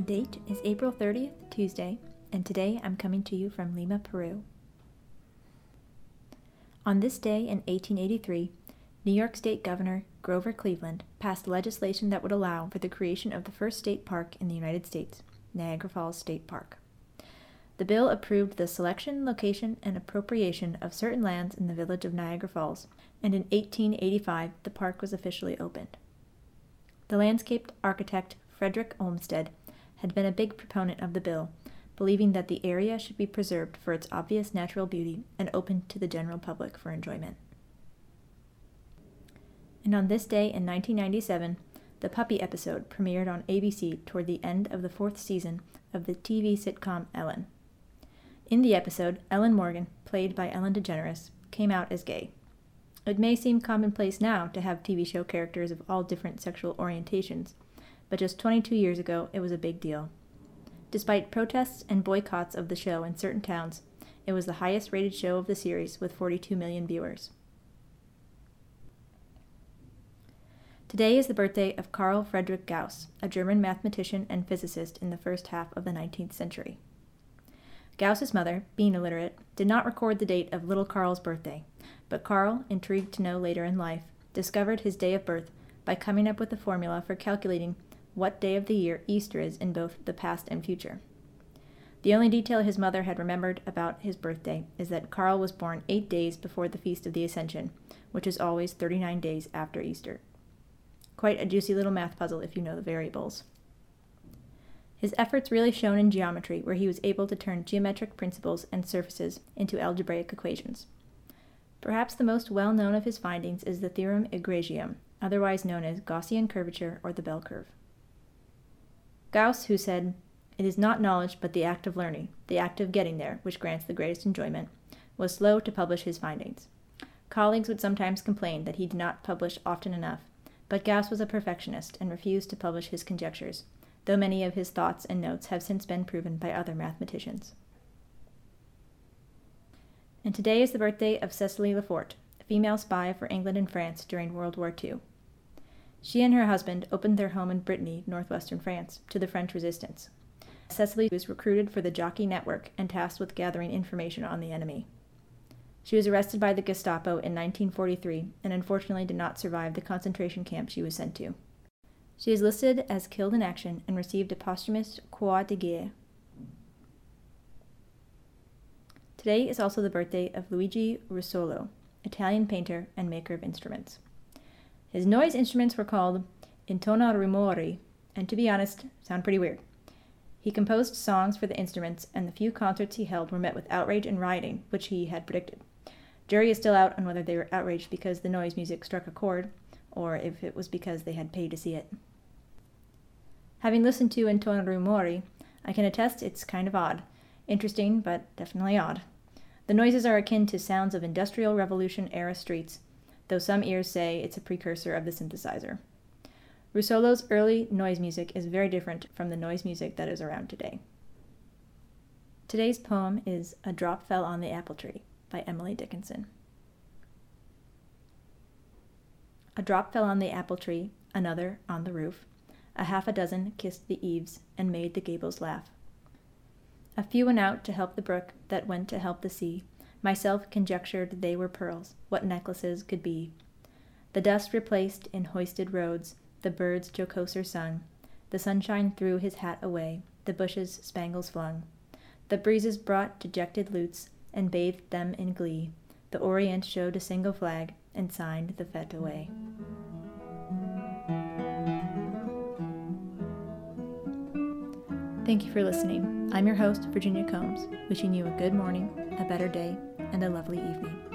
The date is April 30th, Tuesday, and today I'm coming to you from Lima, Peru. On this day in 1883, New York State Governor Grover Cleveland passed legislation that would allow for the creation of the first state park in the United States, Niagara Falls State Park. The bill approved the selection, location, and appropriation of certain lands in the village of Niagara Falls, and in 1885 the park was officially opened. The landscape architect Frederick Olmsted had been a big proponent of the bill, believing that the area should be preserved for its obvious natural beauty and open to the general public for enjoyment. And on this day in 1997, the Puppy episode premiered on ABC toward the end of the fourth season of the TV sitcom Ellen. In the episode, Ellen Morgan, played by Ellen DeGeneres, came out as gay. It may seem commonplace now to have TV show characters of all different sexual orientations, but just 22 years ago it was a big deal. Despite protests and boycotts of the show in certain towns, it was the highest rated show of the series with 42 million viewers. Today is the birthday of Carl Friedrich Gauss, a German mathematician and physicist in the first half of the 19th century. Gauss's mother, being illiterate, did not record the date of little Carl's birthday, but Carl, intrigued to know later in life, discovered his day of birth by coming up with a formula for calculating what day of the year Easter is in both the past and future. The only detail his mother had remembered about his birthday is that Carl was born eight days before the Feast of the Ascension, which is always 39 days after Easter. Quite a juicy little math puzzle if you know the variables. His efforts really shone in geometry, where he was able to turn geometric principles and surfaces into algebraic equations. Perhaps the most well known of his findings is the theorem egregium, otherwise known as Gaussian curvature or the bell curve. Gauss, who said, It is not knowledge but the act of learning, the act of getting there, which grants the greatest enjoyment, was slow to publish his findings. Colleagues would sometimes complain that he did not publish often enough, but Gauss was a perfectionist and refused to publish his conjectures, though many of his thoughts and notes have since been proven by other mathematicians. And today is the birthday of Cecily Lefort, a female spy for England and France during World War II. She and her husband opened their home in Brittany, northwestern France, to the French resistance. Cecily was recruited for the Jockey Network and tasked with gathering information on the enemy. She was arrested by the Gestapo in 1943 and unfortunately did not survive the concentration camp she was sent to. She is listed as killed in action and received a posthumous Croix de Guerre. Today is also the birthday of Luigi Russolo, Italian painter and maker of instruments. His noise instruments were called intonarumori, and to be honest, sound pretty weird. He composed songs for the instruments, and the few concerts he held were met with outrage and rioting, which he had predicted. Jury is still out on whether they were outraged because the noise music struck a chord, or if it was because they had paid to see it. Having listened to Intonarumori, I can attest it's kind of odd. Interesting, but definitely odd. The noises are akin to sounds of Industrial Revolution era streets, though some ears say it's a precursor of the synthesizer. Russolo's early noise music is very different from the noise music that is around today. Today's poem is A Drop Fell on the Apple Tree by Emily Dickinson. A drop fell on the apple tree, another on the roof. A half a dozen kissed the eaves and made the gables laugh. A few went out to help the brook that went to help the sea. Myself conjectured they were pearls, what necklaces could be. The dust replaced in hoisted roads, the birds jocoser sung. The sunshine threw his hat away, the bushes spangles flung. The breezes brought dejected lutes and bathed them in glee. The Orient showed a single flag and signed the fete away. Thank you for listening. I'm your host, Virginia Combs, wishing you a good morning, a better day, and a lovely evening.